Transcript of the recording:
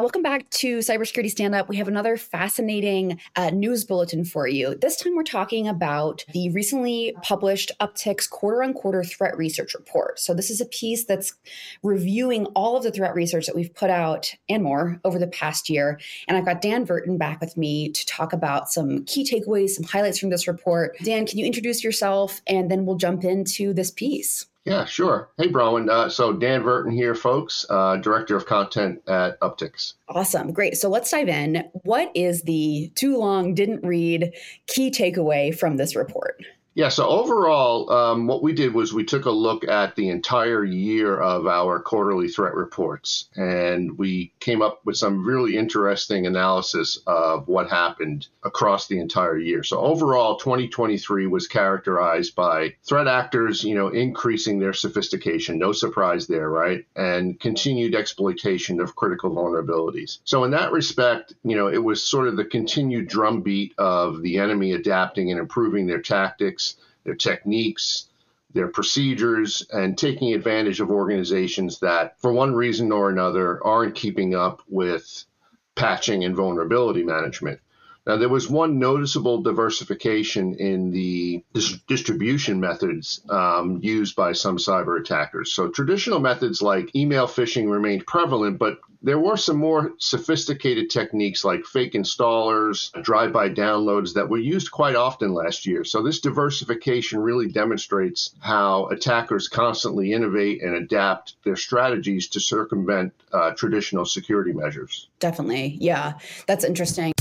Welcome back to Cybersecurity Stand Up. We have another fascinating uh, news bulletin for you. This time we're talking about the recently published Uptycs quarter on quarter threat research report. So, this is a piece that's reviewing all of the threat research that we've put out and more over the past year. And I've got Dan Verton back with me to talk about some key takeaways, some highlights from this report. Dan, can you introduce yourself and then we'll jump into this piece? Yeah, sure. Hey, Bronwyn. Uh, so Dan Verton here, folks, uh, Director of Content at Uptycs. Awesome. Great. So let's dive in. What is the too long, didn't read key takeaway from this report? Yeah, so overall, um, what we did was we took a look at the entire year of our quarterly threat reports, and we came up with some really interesting analysis of what happened across the entire year. So overall, 2023 was characterized by threat actors, you know, increasing their sophistication, no surprise there, right? And continued exploitation of critical vulnerabilities. So in that respect, you know, it was sort of the continued drumbeat of the enemy adapting and improving their tactics their techniques, their procedures, and taking advantage of organizations that, for one reason or another, aren't keeping up with patching and vulnerability management. Now, there was one noticeable diversification in the dis- distribution methods um, used by some cyber attackers. So, traditional methods like email phishing remained prevalent, but there were some more sophisticated techniques like fake installers, drive by downloads that were used quite often last year. So, this diversification really demonstrates how attackers constantly innovate and adapt their strategies to circumvent uh, traditional security measures. Definitely. Yeah, that's interesting.